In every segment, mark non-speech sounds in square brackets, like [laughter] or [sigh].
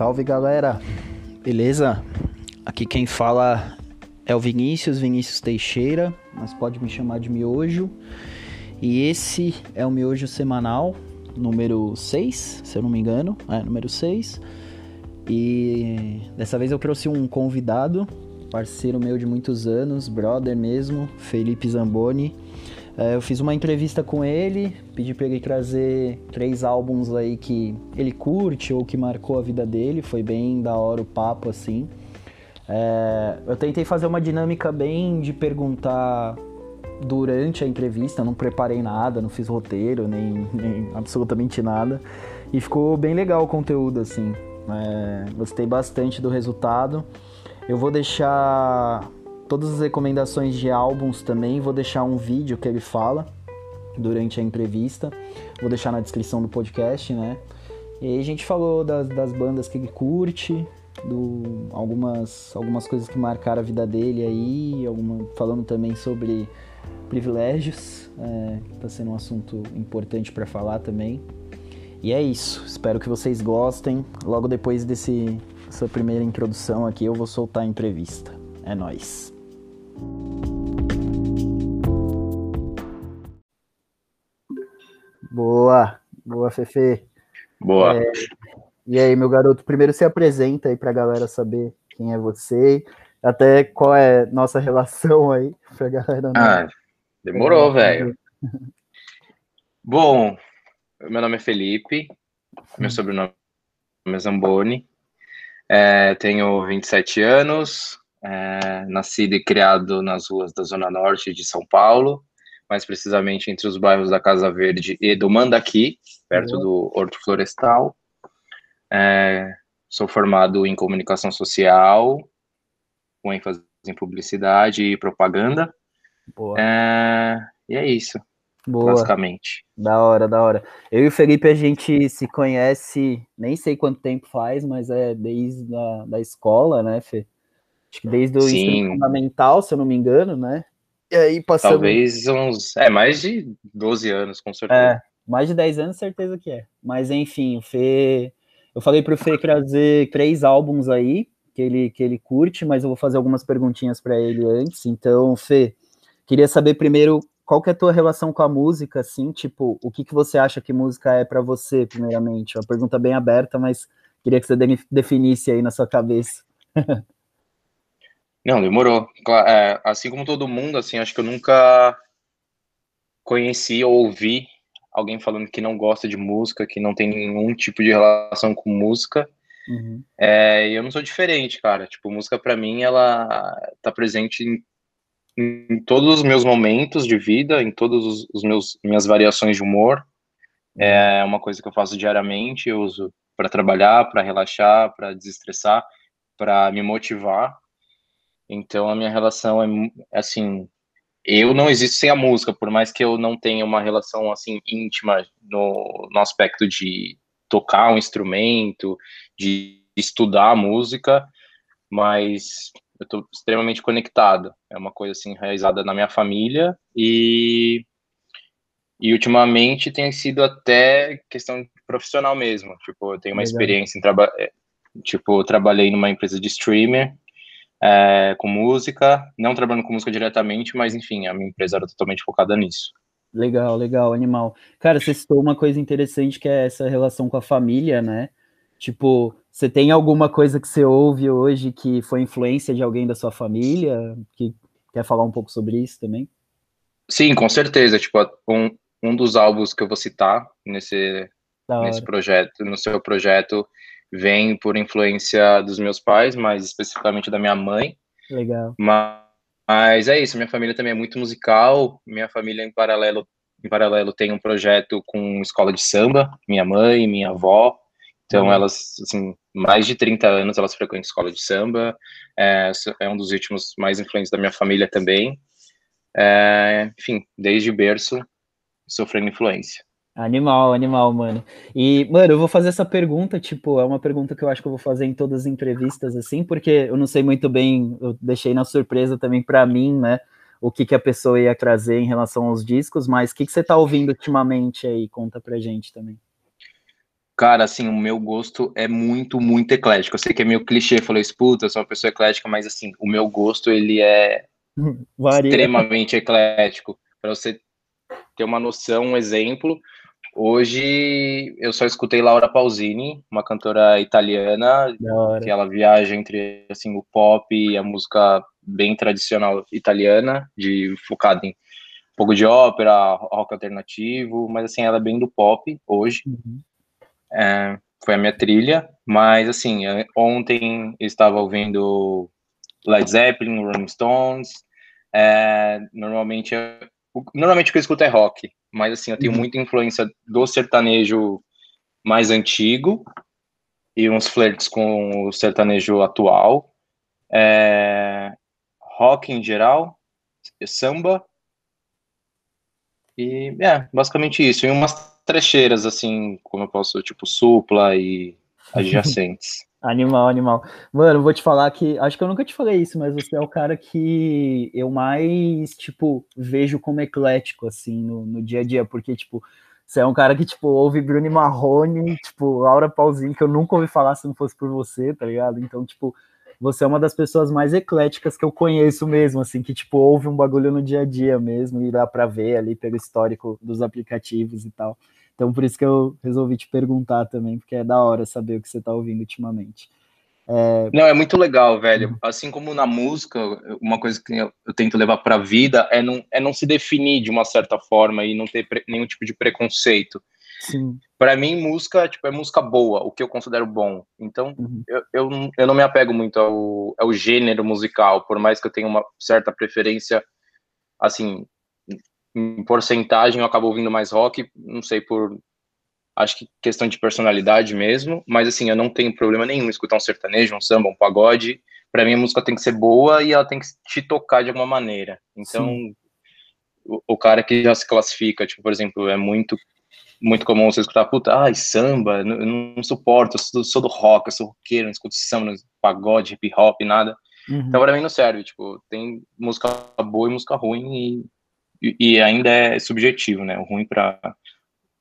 Salve galera, beleza? Aqui quem fala é o Vinícius, Vinícius Teixeira, mas pode me chamar de Miojo. E esse é o Miojo semanal, número 6, se eu não me engano, é número 6. E dessa vez eu trouxe um convidado, parceiro meu de muitos anos, brother mesmo, Felipe Zamboni. É, eu fiz uma entrevista com ele, pedi para ele trazer três álbuns aí que ele curte ou que marcou a vida dele. Foi bem da hora o papo, assim. É, eu tentei fazer uma dinâmica bem de perguntar durante a entrevista, não preparei nada, não fiz roteiro, nem, [laughs] nem absolutamente nada. E ficou bem legal o conteúdo, assim. É, gostei bastante do resultado. Eu vou deixar todas as recomendações de álbuns também. Vou deixar um vídeo que ele fala durante a entrevista. Vou deixar na descrição do podcast, né? E aí a gente falou das, das bandas que ele curte, do, algumas, algumas coisas que marcaram a vida dele aí, alguma, falando também sobre privilégios, é, tá sendo um assunto importante para falar também. E é isso, espero que vocês gostem. Logo depois desse, dessa primeira introdução aqui, eu vou soltar a entrevista. É nóis! Boa, boa, Fefe. Boa. É, e aí, meu garoto, primeiro se apresenta aí pra galera saber quem é você, até qual é nossa [laughs] relação aí, pra galera não. Ah, demorou, velho. Bom, meu nome é Felipe, meu sobrenome é Zamboni, é, tenho 27 anos, é, nascido e criado nas ruas da Zona Norte de São Paulo, mais precisamente entre os bairros da Casa Verde e do Mandaqui, perto uhum. do Horto Florestal. É, sou formado em comunicação social, com ênfase em publicidade e propaganda. É, e é isso, Boa. basicamente. Da hora, da hora. Eu e o Felipe, a gente se conhece, nem sei quanto tempo faz, mas é desde a da escola, né, Fê? Acho que desde o fundamental, se eu não me engano, né? E aí passando... Talvez uns. É, mais de 12 anos, com certeza. É, mais de 10 anos, certeza que é. Mas enfim, o Fê. Eu falei pro Fê trazer três álbuns aí que ele, que ele curte, mas eu vou fazer algumas perguntinhas para ele antes. Então, Fê, queria saber primeiro qual que é a tua relação com a música, assim, tipo, o que, que você acha que música é para você, primeiramente? Uma pergunta bem aberta, mas queria que você definisse aí na sua cabeça. [laughs] Não, demorou. É, assim como todo mundo, assim, acho que eu nunca conheci ou ouvi alguém falando que não gosta de música, que não tem nenhum tipo de relação com música. Uhum. É, e eu não sou diferente, cara. Tipo, música para mim, ela tá presente em, em, todos os meus momentos de vida, em todos os, os meus minhas variações de humor. É uma coisa que eu faço diariamente, eu uso para trabalhar, para relaxar, para desestressar, para me motivar. Então a minha relação é assim, eu não existo sem a música, por mais que eu não tenha uma relação assim íntima no, no aspecto de tocar um instrumento, de estudar música, mas eu estou extremamente conectado. É uma coisa assim enraizada na minha família e e ultimamente tem sido até questão profissional mesmo. Tipo, eu tenho uma Legal. experiência em trabalhar, tipo, eu trabalhei numa empresa de streamer é, com música, não trabalhando com música diretamente, mas enfim, a minha empresa era totalmente focada nisso. Legal, legal, animal. Cara, você citou uma coisa interessante que é essa relação com a família, né? Tipo, você tem alguma coisa que você ouve hoje que foi influência de alguém da sua família? Que quer falar um pouco sobre isso também? Sim, com certeza. Tipo, um, um dos álbuns que eu vou citar nesse, nesse projeto, no seu projeto, vem por influência dos meus pais, mais especificamente da minha mãe. Legal. Mas, mas é isso, minha família também é muito musical. Minha família em paralelo, em paralelo tem um projeto com escola de samba, minha mãe, minha avó. Então uhum. elas, assim, mais de 30 anos elas frequentam escola de samba. É, é um dos ritmos mais influentes da minha família também. É, enfim, desde berço sofrendo influência. Animal, animal, mano. E, mano, eu vou fazer essa pergunta, tipo, é uma pergunta que eu acho que eu vou fazer em todas as entrevistas, assim, porque eu não sei muito bem, eu deixei na surpresa também para mim, né, o que, que a pessoa ia trazer em relação aos discos, mas o que, que você tá ouvindo ultimamente aí? Conta pra gente também. Cara, assim, o meu gosto é muito, muito eclético. Eu sei que é meio clichê falar isso, puta, eu sou uma pessoa eclética, mas assim, o meu gosto, ele é [laughs] Varia. extremamente eclético. Para você ter uma noção, um exemplo, hoje eu só escutei Laura Pausini, uma cantora italiana, que ela viaja entre assim o pop e a música bem tradicional italiana, de focada em um pouco de ópera, rock alternativo, mas assim, ela é bem do pop hoje. Uhum. É, foi a minha trilha, mas assim, ontem eu estava ouvindo Led Zeppelin, Rolling Stones, é, normalmente, normalmente o que eu escuto é rock, mas assim, eu tenho uhum. muita influência do sertanejo mais antigo e uns flirts com o sertanejo atual, é, rock em geral, samba, e é, basicamente isso, e umas trecheiras, assim, como eu posso, tipo, supla e [laughs] adjacentes. Animal, animal. Mano, vou te falar que. Acho que eu nunca te falei isso, mas você é o cara que eu mais, tipo, vejo como eclético, assim, no, no dia a dia, porque, tipo, você é um cara que, tipo, ouve Bruno Marrone, tipo, Laura Pausini, que eu nunca ouvi falar se não fosse por você, tá ligado? Então, tipo, você é uma das pessoas mais ecléticas que eu conheço mesmo, assim, que, tipo, ouve um bagulho no dia a dia mesmo, e dá pra ver ali pelo histórico dos aplicativos e tal. Então, por isso que eu resolvi te perguntar também, porque é da hora saber o que você está ouvindo ultimamente. É... Não, é muito legal, velho. Uhum. Assim como na música, uma coisa que eu, eu tento levar para a vida é não, é não se definir de uma certa forma e não ter pre, nenhum tipo de preconceito. Para mim, música tipo, é música boa, o que eu considero bom. Então, uhum. eu, eu, eu, não me apego muito ao, ao gênero musical, por mais que eu tenha uma certa preferência, assim, em porcentagem eu acabo ouvindo mais rock, não sei por acho que questão de personalidade mesmo, mas assim, eu não tenho problema nenhum em escutar um sertanejo, um samba, um pagode. Para mim a música tem que ser boa e ela tem que te tocar de alguma maneira. Então, o, o, cara que já se classifica, tipo, por exemplo, é muito muito comum você escutar, puta, ai, samba, eu não, não suporto, eu sou, sou, do rock, eu sou roqueiro, não escuto samba, pagode, hip hop, nada. Uhum. Então, para mim não serve, tipo, tem música boa e música ruim e e, ainda é subjetivo, né? O ruim para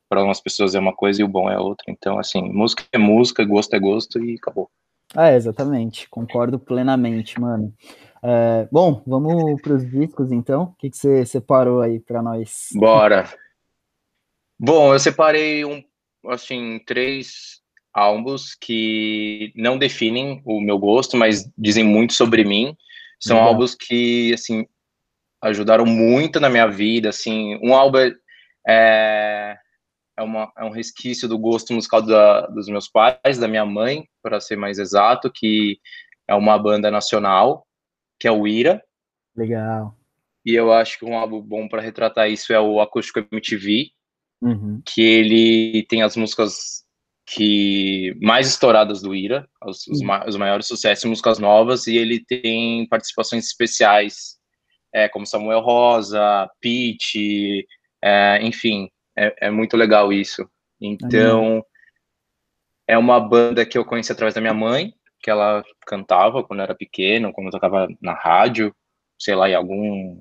para algumas pessoas é uma coisa e o bom é outra. Então, assim, música é música, gosto é gosto e acabou. Ah, exatamente. Concordo plenamente, mano. É, bom, vamos para os discos então. O que, que você separou aí para nós? Bora. Bom, eu separei um, assim, três álbuns que não definem o meu gosto, mas dizem muito sobre mim. São Legal. álbuns que, assim, ajudaram muito na minha vida, assim, um álbum é, é, uma, é um resquício do gosto musical da, dos meus pais, da minha mãe, para ser mais exato, que é uma banda nacional, que é o Ira. Legal. E eu acho que um álbum bom para retratar isso é o Acústico MTV, uhum. que ele tem as músicas que mais estouradas do Ira, os, os, uhum. os maiores sucessos, músicas novas, e ele tem participações especiais é, como Samuel Rosa, Pete, é, enfim, é, é, muito legal isso. Então, é uma banda que eu conheci através da minha mãe, que ela cantava quando eu era pequeno, quando eu tocava na rádio, sei lá, em algum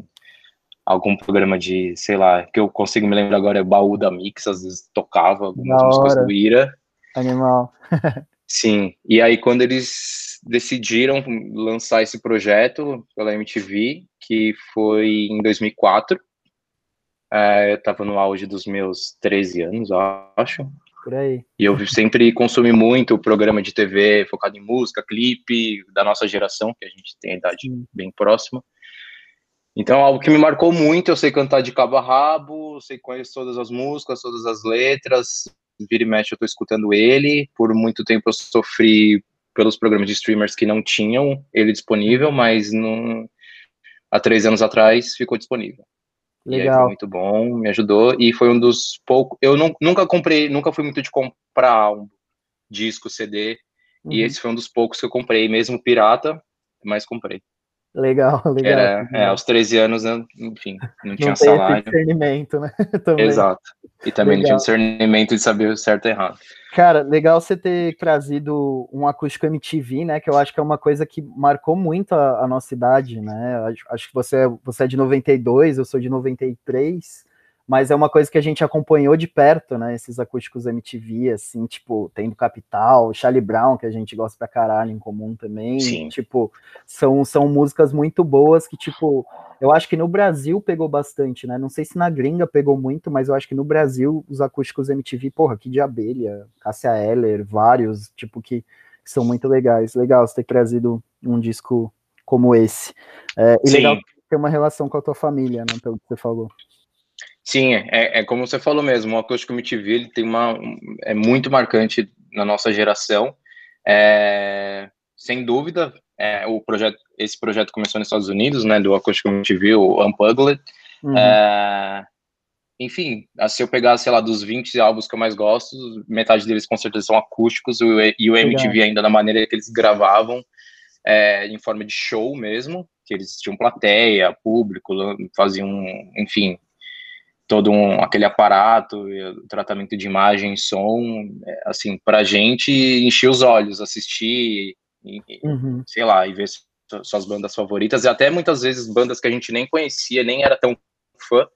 algum programa de, sei lá, que eu consigo me lembrar agora é Baú da Mix, às vezes tocava algumas músicas do Ira. Animal. [laughs] Sim, e aí quando eles decidiram lançar esse projeto pela MTV, que foi em 2004. É, eu estava no auge dos meus 13 anos, acho. Por aí. E eu sempre consumi muito o programa de TV focado em música, clipe, da nossa geração, que a gente tem a idade bem próxima. Então, algo que me marcou muito, eu sei cantar de cabo a rabo, sei conhecer todas as músicas, todas as letras, vira e mexe eu tô escutando ele. Por muito tempo eu sofri pelos programas de streamers que não tinham ele disponível, mas não, há três anos atrás ficou disponível. Legal. foi muito bom, me ajudou e foi um dos poucos. Eu não, nunca comprei, nunca fui muito de comprar um disco, CD, uhum. e esse foi um dos poucos que eu comprei, mesmo pirata, mas comprei. Legal, [laughs] legal. Era, é, aos 13 anos, enfim, não, não tinha salário. discernimento, né? [laughs] também. Exato. E também legal. não tinha discernimento de saber o certo e errado. Cara, legal você ter trazido um acústico MTV, né? Que eu acho que é uma coisa que marcou muito a, a nossa idade, né? Acho, acho, que você é, você é de 92, eu sou de 93. Mas é uma coisa que a gente acompanhou de perto, né? Esses acústicos MTV, assim, tipo, tem do Capital, Charlie Brown, que a gente gosta pra caralho em comum também. Sim. Tipo, são, são músicas muito boas que, tipo, eu acho que no Brasil pegou bastante, né? Não sei se na gringa pegou muito, mas eu acho que no Brasil os acústicos MTV, porra, que de abelha, Cássia Eller, vários, tipo, que, que são muito legais. Legal você ter trazido um disco como esse. É, e Sim. legal ter uma relação com a tua família, né? Pelo que você falou. Sim, é, é como você falou mesmo, o acústico MTV ele tem uma é muito marcante na nossa geração. É, sem dúvida, é, o projeto, esse projeto começou nos Estados Unidos, né, do acústico MTV, o Unplugged. Uhum. É, enfim, se eu pegar, sei lá, dos 20 álbuns que eu mais gosto, metade deles com certeza são acústicos, e o MTV ainda da maneira que eles gravavam, é, em forma de show mesmo, que eles tinham plateia, público, faziam, enfim, todo um, aquele aparato, e o tratamento de imagem, som, é, assim, pra gente encher os olhos, assistir, e, Uhum. sei lá, e ver su- suas bandas favoritas, e até muitas vezes bandas que a gente nem conhecia, nem era tão fã,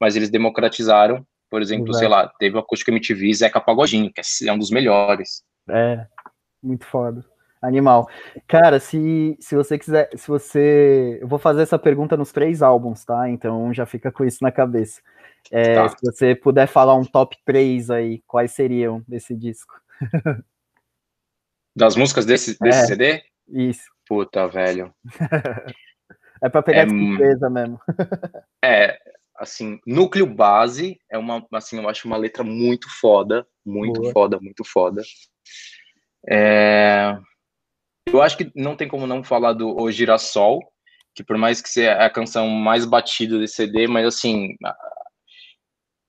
mas eles democratizaram, por exemplo, Exato. sei lá, teve o Acústico MTV Zeca Pagodinho, que é- é um dos melhores. É, muito foda. Animal. Cara, se, se você quiser, se você. Eu vou fazer essa pergunta nos três álbuns, tá? Então já fica com isso na cabeça. É, Tá. Se você puder falar um top 3 aí, quais seriam desse disco? [laughs] Das músicas desse, desse É. CD? Isso. Puta, velho. [laughs] É pra pegar É, de surpresa mesmo. [laughs] É, assim, Núcleo Base é uma, assim, eu acho uma letra muito foda, muito Boa. foda, muito foda. É, eu acho que não tem como não falar do O Girassol, que por mais que seja a canção mais batida desse CD, mas assim,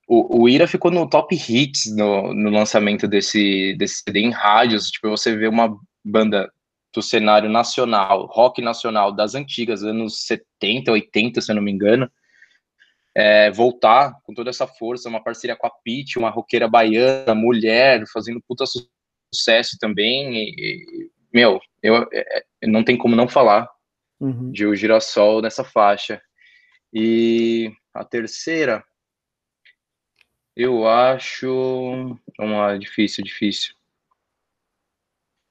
o, o Ira ficou no top hits no, no lançamento desse, desse CD em rádios, tipo, você vê uma banda do cenário nacional, rock nacional das antigas, anos 70, 80, se eu não me engano, é, voltar com toda essa força, uma parceria com a Pitty, uma roqueira baiana, mulher, fazendo puta su- sucesso também. E, e, meu, eu, é, é, não tem como não falar Uhum. de O Girassol nessa faixa. E a terceira, eu acho. Vamos lá, difícil, difícil.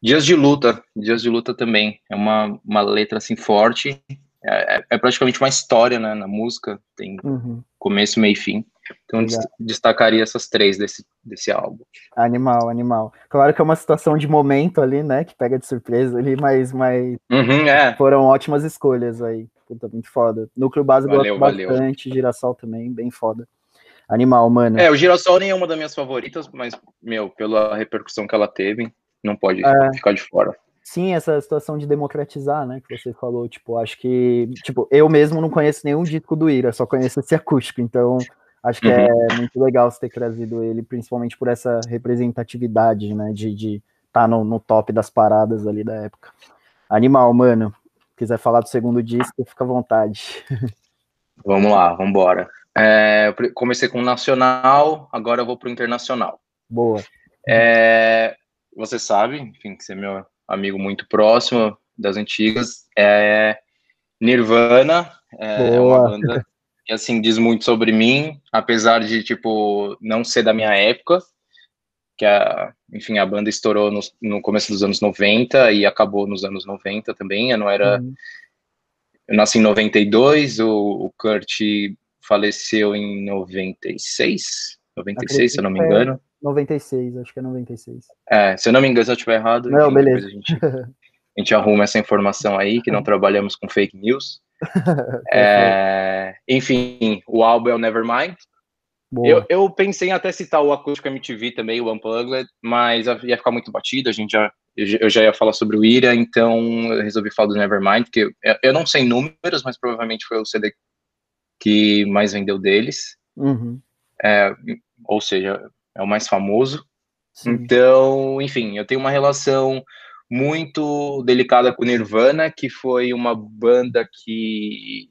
Dias de Luta, Dias de Luta também. É uma, uma letra assim forte. É, é- é praticamente uma história né, na música. Tem Uhum. começo, meio e fim. Então, Legal. destacaria essas três desse, desse álbum. Animal, animal. Claro que é uma situação de momento ali, né? Que pega de surpresa ali, mas, mas Uhum, é. foram ótimas escolhas aí. Puta, muito foda. Núcleo eu Valeu, gosto valeu. bastante, Girassol também, bem foda. Animal, mano. É, o Girassol nem é uma das minhas favoritas, mas, meu, pela repercussão que ela teve, não pode É. ficar de fora. Sim, essa situação de democratizar, né, que você falou, tipo, acho que, tipo, eu mesmo não conheço nenhum disco do Ira, só conheço esse acústico, então acho que é muito legal você ter trazido ele, principalmente por essa representatividade, né, de estar de tá no, no top das paradas ali da época. Animal, mano, quiser falar do segundo disco, fica à vontade. [laughs] Vamos lá, vamos embora. É, comecei com o nacional, agora eu vou pro internacional. Boa. É, você sabe, enfim, que você é meu amigo muito próximo das antigas, é Nirvana, é, é uma banda que, assim, diz muito sobre mim, apesar de, tipo, não ser da minha época, que, a, enfim, a banda estourou no, no começo dos anos 90 e acabou nos anos 90 também, eu não era... Uhum. Eu nasci em 92, o, o Kurt faleceu em 96, 96, se eu não me Acredito que é. engano. 96, acho que é 96. É, se eu não me engano, se eu estiver errado, Não, beleza. a gente, a gente arruma essa informação aí, que não [laughs] trabalhamos com fake news. [laughs] É, enfim, o álbum é o Nevermind. Boa. Eu, eu pensei em até citar o Acústico MTV também, o Unplugged, mas ia ficar muito batido, a gente já, eu já- eu já ia falar sobre o Ira, então eu resolvi falar do Nevermind, que eu, eu não sei números, mas provavelmente foi o CD que mais vendeu deles, Uhum. é, ou seja, é o mais famoso. Sim. Então, enfim, eu tenho uma relação muito delicada com Nirvana, que foi uma banda que.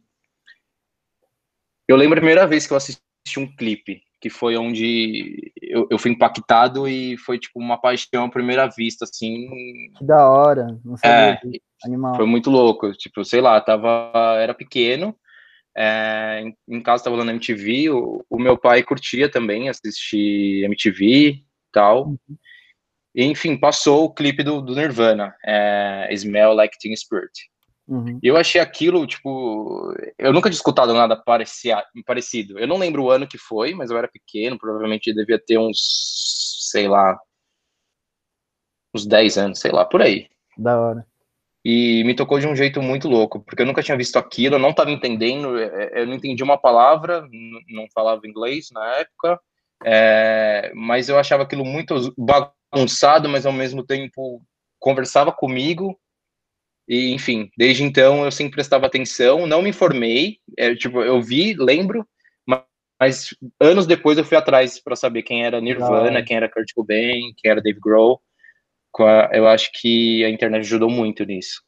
Eu lembro a primeira vez que eu assisti um clipe, que foi onde eu, eu fui impactado e foi tipo uma paixão à primeira vista, assim. Que da hora. Não sabia É. Animal. foi muito louco. Tipo, sei lá, tava, era pequeno, É, em, em casa estava rolando MTV, o, o, meu pai curtia também assistir MTV e tal. Uhum. E, enfim, passou o clipe do, do Nirvana, é, Smell Like Teen Spirit. Uhum. E eu achei aquilo, tipo, eu nunca tinha escutado nada parecia, parecido. Eu não lembro o ano que foi, mas eu era pequeno, provavelmente devia ter uns, sei lá, uns 10 anos, sei lá, por aí. Da hora. E me tocou de um jeito muito louco, porque eu nunca tinha visto aquilo, eu não estava entendendo, é, é, eu não entendi uma palavra, não falava inglês na época, é, mas eu achava aquilo muito bagunçado, mas ao mesmo tempo conversava comigo, e enfim, desde então eu sempre prestava atenção, não me informei, é, tipo, eu vi, lembro, mas, mas anos depois eu fui atrás para saber quem era Nirvana, quem era Kurt Cobain, quem era Dave Grohl, eu acho que a internet ajudou muito nisso.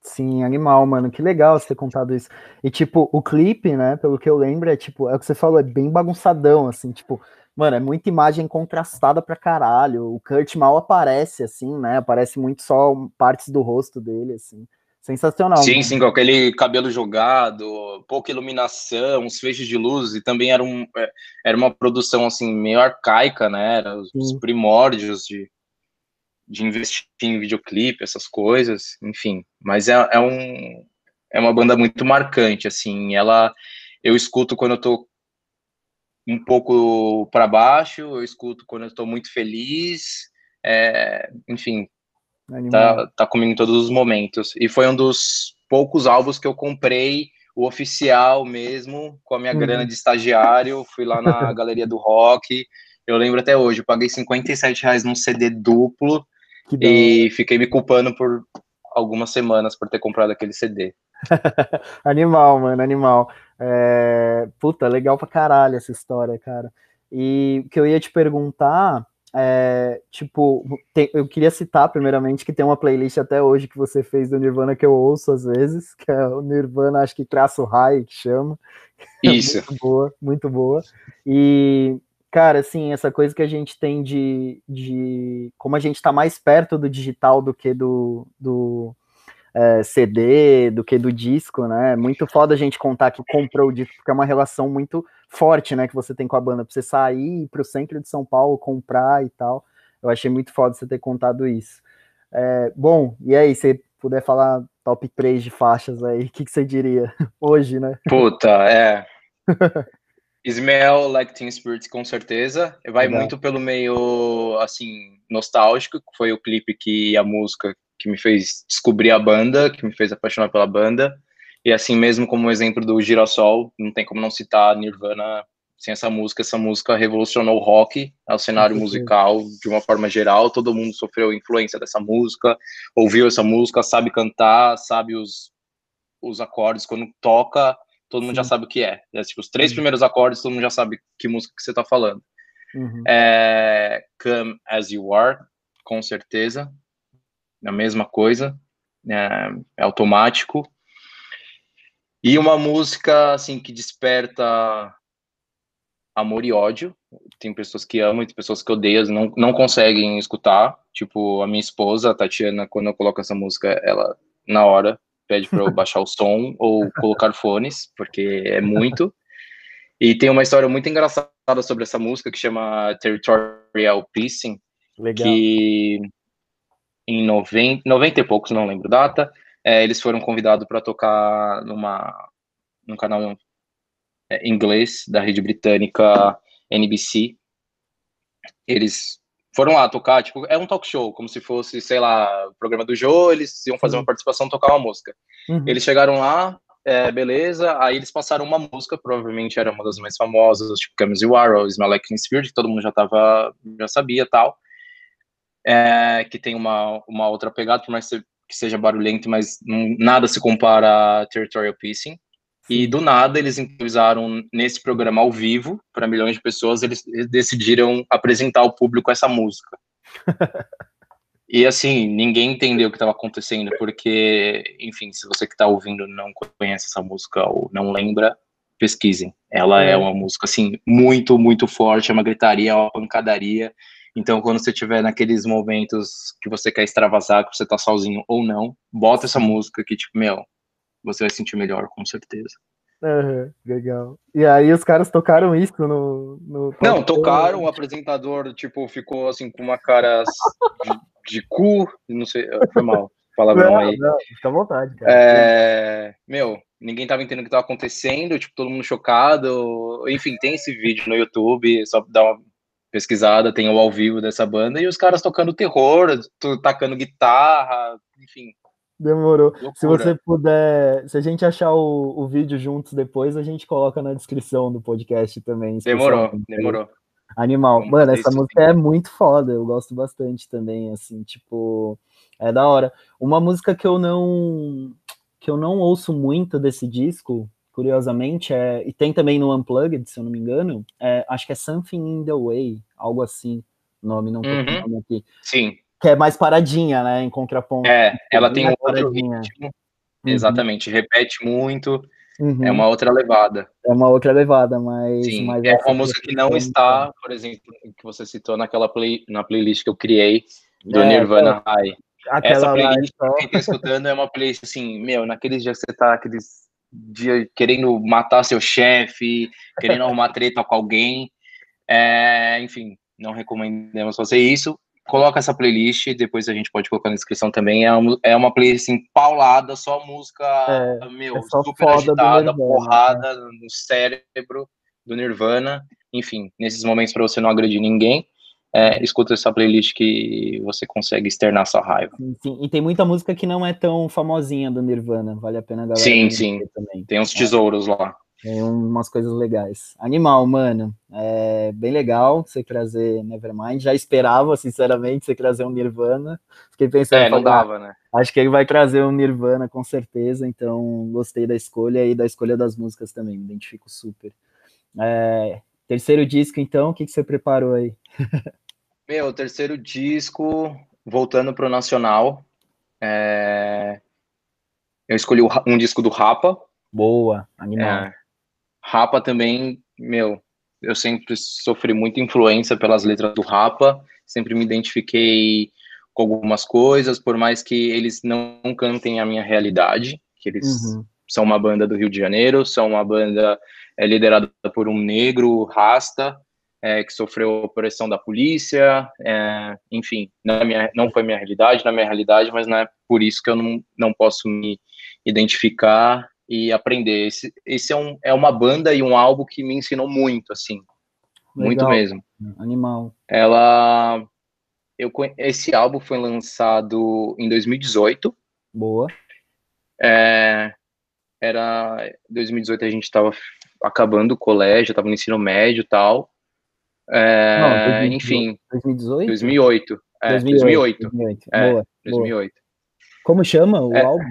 Sim, animal, mano. Que legal você ter contado isso. E, tipo, o clipe, né, pelo que eu lembro, é tipo, é o que você falou, é bem bagunçadão, assim, tipo, mano, é muita imagem contrastada pra caralho. O Kurt mal aparece, assim, né? Aparece muito só partes do rosto dele, assim. Sensacional. Sim, mano. sim, com aquele cabelo jogado, pouca iluminação, uns feixes de luz, e também era, um, é, era uma produção, assim, meio arcaica, né? Era os, os primórdios de de investir em videoclipe, essas coisas, enfim. Mas é, é, um, é uma banda muito marcante, assim. Ela, eu escuto quando eu tô um pouco para baixo, eu escuto quando eu tô muito feliz, é, enfim, tá, tá comigo em todos os momentos. E foi um dos poucos álbuns que eu comprei, o oficial mesmo, com a minha uhum. grana de estagiário, fui lá na [laughs] Galeria do Rock, eu lembro até hoje, eu paguei 57 reais num CD duplo, e fiquei me culpando por algumas semanas por ter comprado aquele CD. [laughs] animal, mano, animal. É... Puta, legal pra caralho essa história, cara. E o que eu ia te perguntar é, tipo, tem, eu queria citar primeiramente que tem uma playlist até hoje que você fez do Nirvana que eu ouço às vezes, que é o Nirvana, acho que traço high que chama. [laughs] Isso. muito boa, muito boa. E Cara, assim, essa coisa que a gente tem de, de como a gente está mais perto do digital do que do, do é, CD, do que do disco, né? É muito foda a gente contar que comprou o disco, porque é uma relação muito forte, né, que você tem com a banda, pra você sair para o centro de São Paulo, comprar e tal. Eu achei muito foda você ter contado isso. É, bom, e aí, se puder falar top 3 de faixas aí, [laughs] o que, que você diria hoje, né? Puta, é. [laughs] Smell Like Teen Spirit, com certeza. Vai Legal. muito pelo meio, assim, nostálgico, que foi o clipe que a música que me fez descobrir a banda, que me fez apaixonar pela banda. E assim mesmo como exemplo do Girassol, não tem como não citar Nirvana sem essa música. Essa música revolucionou o rock, o cenário musical de uma forma geral. Todo mundo sofreu influência dessa música, ouviu essa música, sabe cantar, sabe os, os acordes. Quando toca, todo mundo Sim. já sabe o que é. é tipo, os três uhum. primeiros acordes, todo mundo já sabe que música que você está falando. Uhum. É, Come As You Are, com certeza. É a mesma coisa. É, é, automático. E uma música, assim, que desperta amor e ódio. Tem pessoas que amam e tem pessoas que odeiam, não, não conseguem escutar. Tipo, a minha esposa, a Tatiana, quando eu coloco essa música, ela, na hora, pede para eu baixar o som ou colocar fones, porque é muito. E tem uma história muito engraçada sobre essa música que chama Territorial Legal. que em 90, 90 e poucos, não lembro data, é, eles foram convidados para tocar numa num canal é, inglês da rede britânica NBC. Eles foram lá tocar, tipo, é um talk show, como se fosse, sei lá, programa do Joe, eles iam fazer uma participação, tocar uma música. Uhum. Eles chegaram lá, é, beleza, aí eles passaram uma música, provavelmente era uma das mais famosas, tipo Camus You Are, ou Smell Like Teen Spirit, que todo mundo já tava, já sabia tal, é, que tem uma, uma outra pegada, por mais que seja barulhento, mas não, nada se compara a Territorial Pacing, e do nada eles improvisaram nesse programa ao vivo para milhões de pessoas, eles decidiram apresentar ao público essa música. [laughs] e assim, ninguém entendeu o que estava acontecendo, porque, enfim, se você que está ouvindo não conhece essa música ou não lembra, pesquisem. Ela é. é uma música assim muito, muito forte, é uma gritaria, é uma pancadaria. Então, quando você estiver naqueles momentos que você quer extravasar, que você tá sozinho ou não, bota essa música que, tipo, meu, você vai sentir melhor, com certeza. Uhum, legal. E aí os caras tocaram isso no. no não, tocaram, o apresentador, tipo, ficou assim com uma cara de, de cu, não sei, foi mal. Palavrão não, aí. Não, fica à vontade, cara. É, meu, ninguém tava entendendo o que tava acontecendo, tipo, todo mundo chocado. Enfim, tem esse vídeo no YouTube, só dá uma pesquisada, tem o ao vivo dessa banda, e os caras tocando terror, tacando guitarra, enfim. Demorou. Loucura. Se você puder, se a gente achar o, o vídeo juntos depois, a gente coloca na descrição do podcast também. Demorou, demorou. Animal. Vamos Mano, essa música é muito foda, eu gosto bastante também, assim, tipo, é da hora. Uma música que eu não que eu não ouço muito desse disco, curiosamente, é, e tem também no Unplugged, se eu não me engano, é, acho que é Something in the Way, algo assim, nome, não tô uhum. aqui. Sim que é mais paradinha, né? Em contraponto. É, ela tem um outro ritmo. Uhum. Exatamente, repete muito. Uhum. É uma outra levada. É uma outra levada, mas. Sim, mas é uma música que não está, por exemplo, que você citou naquela play, na playlist que eu criei do é, Nirvana é, High. Essa playlist que quem tá escutando é uma playlist assim, meu, naqueles dias que você tá aqueles dias querendo matar seu chefe, querendo arrumar treta com alguém. É, enfim, não recomendamos fazer isso coloca essa playlist, depois a gente pode colocar na descrição também. É uma, é uma playlist assim, paulada, só música, é, meu, é super agitada, porrada né? no cérebro do Nirvana. Enfim, nesses momentos para você não agredir ninguém, é, escuta essa playlist que você consegue externar sua raiva. Sim, E tem muita música que não é tão famosinha do Nirvana, vale a pena a galera. Sim, sim. Também. Tem uns tesouros é. lá. Tem umas coisas legais. Animal, mano. É bem legal você trazer Nevermind. Já esperava, sinceramente, você trazer um Nirvana. Fiquei pensando. É, não dava, né? Acho que ele vai trazer um Nirvana com certeza. Então, gostei da escolha e da escolha das músicas também. Me identifico super. É, terceiro disco, então, o que, que você preparou aí? [laughs] Meu, terceiro disco, voltando pro Nacional. É... Eu escolhi um disco do Rapa. Boa, animal. É, Rapa também, meu, eu sempre sofri muita influência pelas letras do Rapa, sempre me identifiquei com algumas coisas, por mais que eles não cantem a minha realidade, que eles uhum. são uma banda do Rio de Janeiro, são uma banda é, liderada por um negro rasta, é, que sofreu opressão da polícia, é, enfim, não, minha, não foi minha realidade, na minha realidade, mas não é por isso que eu não, não posso me identificar e aprender. Esse, esse é, um, é uma banda e um álbum que me ensinou muito, assim. Legal. Muito mesmo. Animal. Ela. Eu, esse álbum foi lançado em 2018. Boa. É, era 2018 a gente estava acabando o colégio, estava no ensino médio e tal. É, Não, 2018, enfim. 2018? 2008. É, 2008. 2008. É, boa, 2008. Boa. Como chama o é, álbum?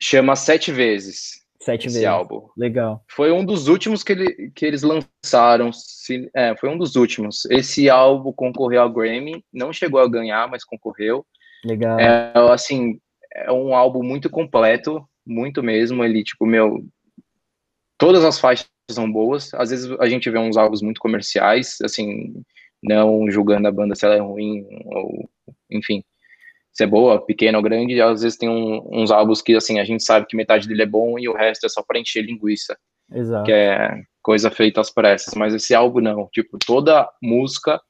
Chama Sete Vezes. Sete esse vezes. álbum. Legal. Foi um dos últimos que, ele, que eles lançaram. Se, é, foi um dos últimos. Esse álbum concorreu ao Grammy, não chegou a ganhar, mas concorreu. Legal. É, assim, é um álbum muito completo, muito mesmo. Ele, tipo, meu. Todas as faixas são boas. Às vezes a gente vê uns álbuns muito comerciais, assim, não julgando a banda se ela é ruim, ou enfim se é boa, pequena ou grande, às vezes tem um, uns álbuns que, assim, a gente sabe que metade dele é bom e o resto é só para encher linguiça. Exato. Que é coisa feita às pressas. Mas esse álbum não. Tipo, toda música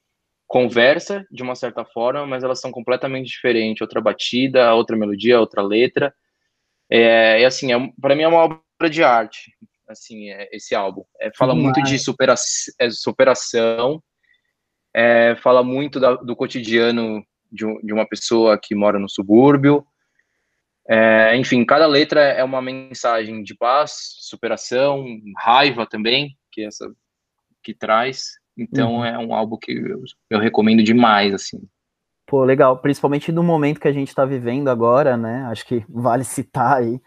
conversa de uma certa forma, mas elas são completamente diferentes. Outra batida, outra melodia, outra letra. É, é assim, é, para mim é uma obra de arte, assim, é, esse álbum. É, fala muito de supera é, superação, é, fala muito da, do cotidiano de, de uma pessoa que mora no subúrbio. É, enfim, cada letra é uma mensagem de paz, superação, raiva também, que essa que traz. Então uhum. é um álbum que eu, eu, recomendo demais, assim. Pô, legal, principalmente no momento que a gente está vivendo agora, né? Acho que vale citar aí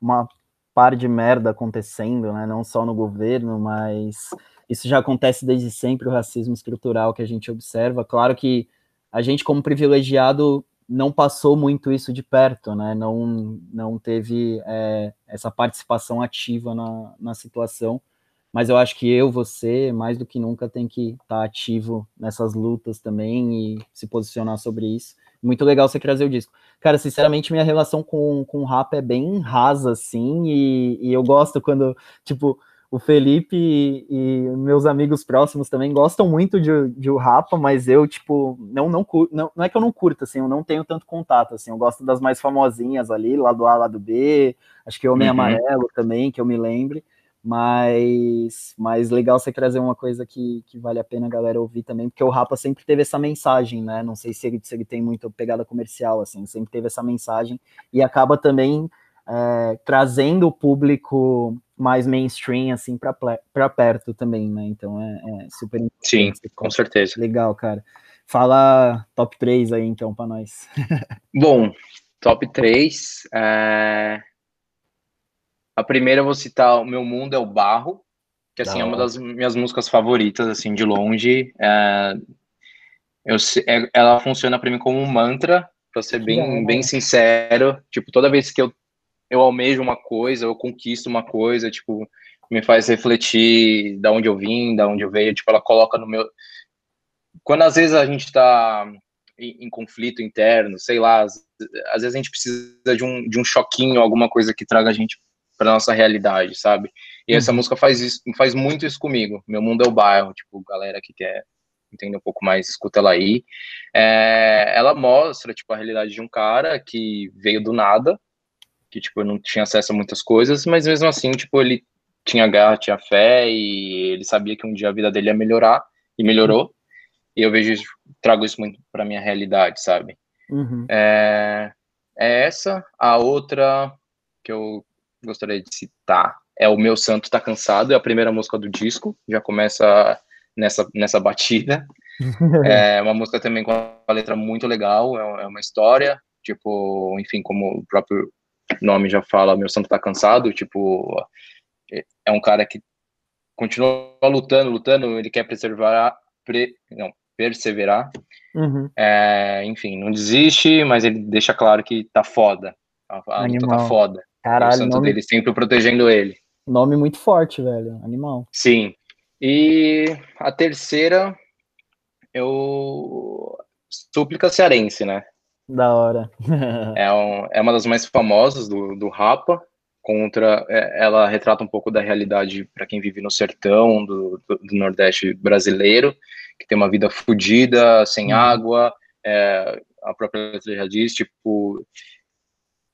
uma par de merda acontecendo, né? Não só no governo, mas isso já acontece desde sempre, o racismo estrutural que a gente observa. Claro que a gente, como privilegiado, não passou muito isso de perto, né? Não, não teve é, essa participação ativa na, na situação. Mas eu acho que eu, você, mais do que nunca, tem que estar tá ativo nessas lutas também e se posicionar sobre isso. muito legal você trazer o disco. Cara, sinceramente, minha relação com, com o rap é bem rasa, assim, e, e eu gosto quando, tipo, o Felipe e, e, meus amigos próximos também gostam muito de, de o Rapa, mas eu, tipo, não, não, não, não é que eu não curto, assim, eu não tenho tanto contato, assim, eu gosto das mais famosinhas ali, lado A, lado B, acho que Homem uhum. Amarelo também, que eu me lembre, mas, mas legal você trazer uma coisa que, que vale a pena a galera ouvir também, porque o Rapa sempre teve essa mensagem, né, não sei se ele, se ele tem muito pegada comercial, assim, sempre teve essa mensagem, e acaba também é, trazendo o público mais mainstream, assim, para perto também, né? Então é, é super Sim, com certeza. Legal, cara. Fala top 3 aí, então, para nós. [laughs] Bom, top 3. É... A primeira eu vou citar O Meu Mundo é o Barro, que, assim, é uma das minhas músicas favoritas, assim, de longe. É... Eu, é, ela funciona para mim como um mantra, para ser bem, bem sincero. Tipo, toda vez que eu eu almejo uma coisa, eu conquisto uma coisa, tipo, me faz refletir da onde eu vim, da onde eu veio, tipo, ela coloca no meu... Quando às vezes a gente tá em, em conflito interno, sei lá, às, às, vezes a gente precisa de um, de um choquinho, alguma coisa que traga a gente para nossa realidade, sabe? E uhum. essa música faz isso, faz muito isso comigo. Meu mundo é o bairro, tipo, galera que quer entender um pouco mais, escuta ela aí. É, ela mostra, tipo, a realidade de um cara que veio do nada, que, tipo, não tinha acesso a muitas coisas, mas mesmo assim, tipo, ele tinha garra, tinha fé e ele sabia que um dia a vida dele ia melhorar e melhorou. E eu vejo, trago isso muito para minha realidade, sabe? Uhum. É, é essa. A outra que eu gostaria de citar é o Meu Santo Tá Cansado, é a primeira música do disco, já começa nessa, nessa batida. [laughs] é uma música também com uma letra muito legal, é, é uma história, tipo, enfim, como o próprio nome já fala, meu santo tá cansado, tipo, é um cara que continua lutando, lutando, ele quer preservar, pre, não, perseverar, uhum. é, enfim, não desiste, mas ele deixa claro que tá foda, a, a luta tá foda, Caralho, o santo nome... dele sempre protegendo ele. Nome muito forte, velho, animal. Sim, e a terceira, eu... Súplica Cearense, né? Da hora. [laughs] é, um, é uma das mais famosas do, do Rapa. Contra, é, ela retrata um pouco da realidade para quem vive no sertão do, do, do, Nordeste brasileiro, que tem uma vida fodida, sem uhum. água. É, a própria letra já diz, tipo,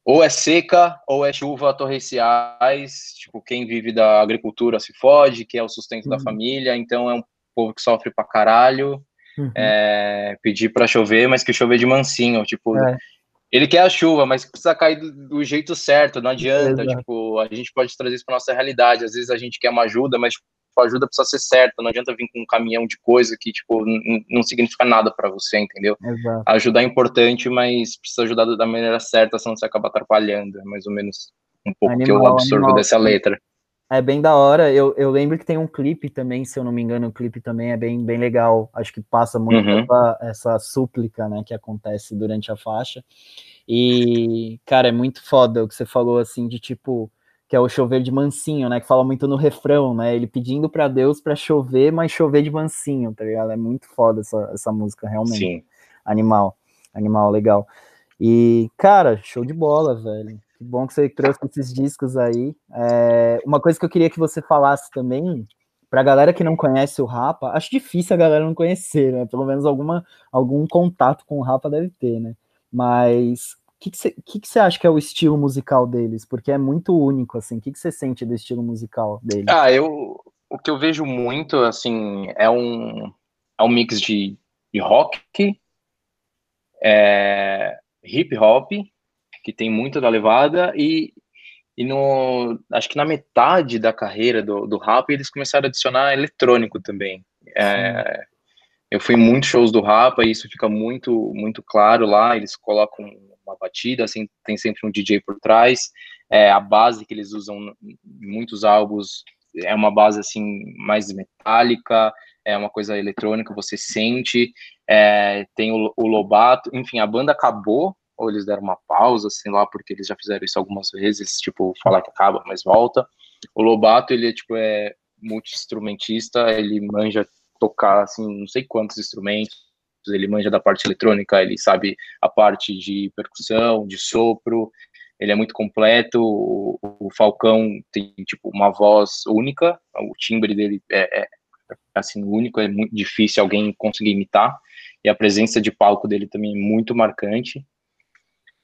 ou é seca ou é chuva torrenciais. Tipo, quem vive da agricultura se fode, que é o sustento uhum. da família. Então é um povo que sofre pra caralho uhum. é, pedir para chover, mas que chover de mansinho, tipo, é. ele quer a chuva, mas precisa cair do, do jeito certo, não adianta, Exato. tipo, a gente pode trazer isso para nossa realidade, às vezes a gente quer uma ajuda, mas tipo, a ajuda precisa ser certa, não adianta vir com um caminhão de coisa que, tipo, não significa nada para você, entendeu? Exato. Ajudar é importante, mas precisa ajudar da maneira certa, senão você acaba atrapalhando, é mais ou menos um pouco animal, que eu absorvo animal. dessa letra. É bem da hora. Eu, eu lembro que tem um clipe também, se eu não me engano, o clipe também é bem, bem legal. Acho que passa muito uhum. essa, essa súplica, né, que acontece durante a faixa. E, cara, é muito foda o que você falou, assim, de tipo, que é o chover de mansinho, né, que fala muito no refrão, né, ele pedindo para Deus para chover, mas chover de mansinho, tá ligado? É muito foda essa, essa música, realmente. Sim. Animal, animal, legal. E, cara, show de bola, velho. Que bom que você trouxe esses discos aí. É, uma coisa que eu queria que você falasse também, pra galera que não conhece o Rapa, acho difícil a galera não conhecer, né? Pelo menos alguma, algum contato com o Rapa deve ter, né? Mas o que, que, você, que, que você acha que é o estilo musical deles? Porque é muito único, assim. O que, que você sente do estilo musical deles? Ah, eu. O que eu vejo muito, assim, é um, é um mix de, de rock, é, hip hop que tem muito da levada e, e no acho que na metade da carreira do, do rap eles começaram a adicionar eletrônico também. É, eu fui em muitos shows do Rapa e isso fica muito muito claro lá. Eles colocam uma batida, assim, tem sempre um DJ por trás. É, a base que eles usam em muitos álbuns é uma base assim mais metálica, é uma coisa eletrônica, você sente. É, tem o, o Lobato, enfim, a banda acabou ou eles deram uma pausa, sei lá, porque eles já fizeram isso algumas vezes, tipo, falar que acaba, mas volta. O Lobato, ele é, tipo, é multi-instrumentista, ele manja tocar, assim, não sei quantos instrumentos, ele manja da parte eletrônica, ele sabe a parte de percussão, de sopro, ele é muito completo. O, o Falcão tem tipo uma voz única, o timbre dele é, é, assim único, é muito difícil alguém conseguir imitar. E a presença de palco dele também é muito marcante.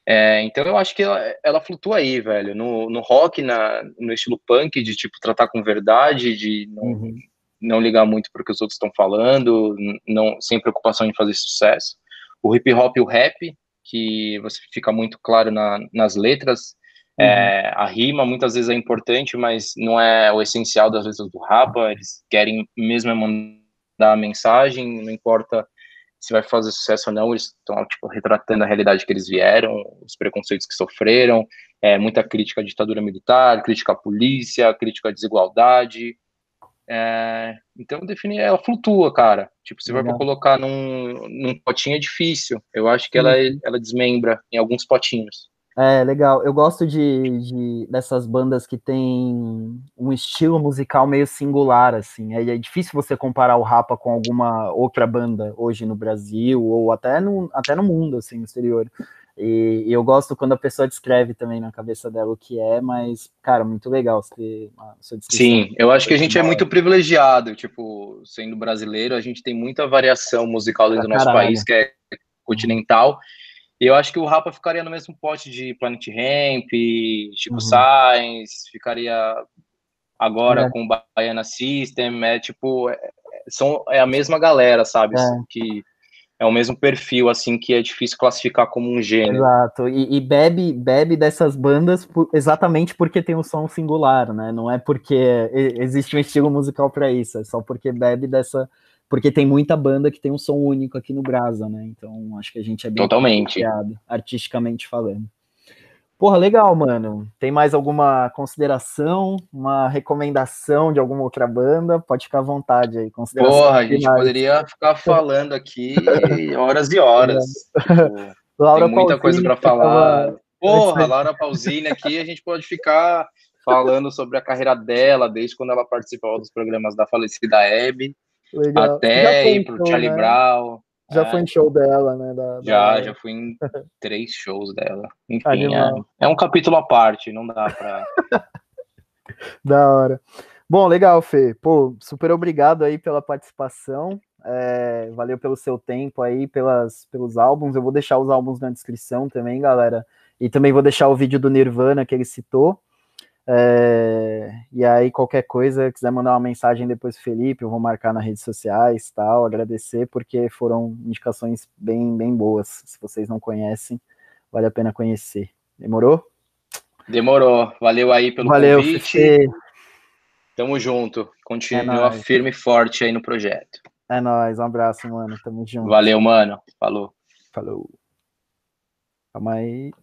É, então eu acho que ela, ela, flutua aí, velho. No, no rock, na, no estilo punk, de tipo tratar com verdade, de não, uhum. não ligar muito para o que os outros estão falando, não sem preocupação em fazer sucesso. O hip hop e o rap, que você fica muito claro na, nas letras. É, uhum. É, a rima muitas vezes é importante, mas não é o essencial das letras do rapa. Eles querem mesmo mandar a mensagem, não importa se vai fazer sucesso ou não, eles estão tipo, retratando a realidade que eles vieram, os preconceitos que sofreram, é, muita crítica à ditadura militar, crítica à polícia, crítica à desigualdade. É, então, definir, ela flutua, cara. Tipo, se vai colocar num, num potinho é difícil. Eu acho que ela, ela desmembra em alguns potinhos. É, legal. Eu gosto de, de, dessas bandas que tem um estilo musical meio singular, assim. É, é, difícil você comparar o Rapa com alguma outra banda hoje no Brasil ou até no, até no mundo, assim, no exterior. E, e, eu gosto quando a pessoa descreve também na cabeça dela o que é, mas, cara, muito legal você Sim, eu acho que a gente é muito privilegiado, tipo, sendo brasileiro, a gente tem muita variação musical dentro do nosso caralho. país, que é continental. E eu acho que o Rapa ficaria no mesmo pote de Planet Ramp, Chico uhum. Sainz, ficaria agora é. com o Baiana System, é tipo, é, são, é a mesma galera, sabe? É. Que é o mesmo perfil, assim, que é difícil classificar como um gênero. Exato, e, e bebe, bebe dessas bandas por, exatamente porque tem um som singular, né? Não é porque existe um estilo musical para isso, é só porque bebe dessa. Porque tem muita banda que tem um som único aqui no Brasa, né? Então acho que a gente é bem Totalmente. artisticamente falando. Porra, legal, mano. Tem mais alguma consideração, uma recomendação de alguma outra banda? Pode ficar à vontade aí. Porra, a gente poderia ficar falando aqui horas e horas. Tipo, [laughs] Laura tem muita Pausini, coisa para [laughs] falar. Porra, Laura Pausini aqui, a gente pode ficar falando sobre a carreira dela, desde quando ela participou dos programas da falecida Hebe, até ir pro Charlie né? Brown. Já é. foi em show dela, né? Da, já, da... já fui em três shows dela. Enfim, é, é, um capítulo à parte, não dá pra. [laughs] da hora. Bom, legal, Fê. Pô, super obrigado aí pela participação. É, valeu pelo seu tempo aí, pelas, pelos álbuns. Eu vou deixar os álbuns na descrição também, galera. E também vou deixar o vídeo do Nirvana que ele citou. É, e aí, qualquer coisa, quiser mandar uma mensagem depois Felipe, eu vou marcar nas redes sociais tal, agradecer, porque foram indicações bem, bem boas. Se vocês não conhecem, vale a pena conhecer. Demorou? Demorou. Valeu aí pelo Valeu, convite. Fife. Tamo junto. Continua é firme e forte aí no projeto. É nóis. Um abraço, mano. Tamo junto. Valeu, mano. Falou. Falou. Calma aí.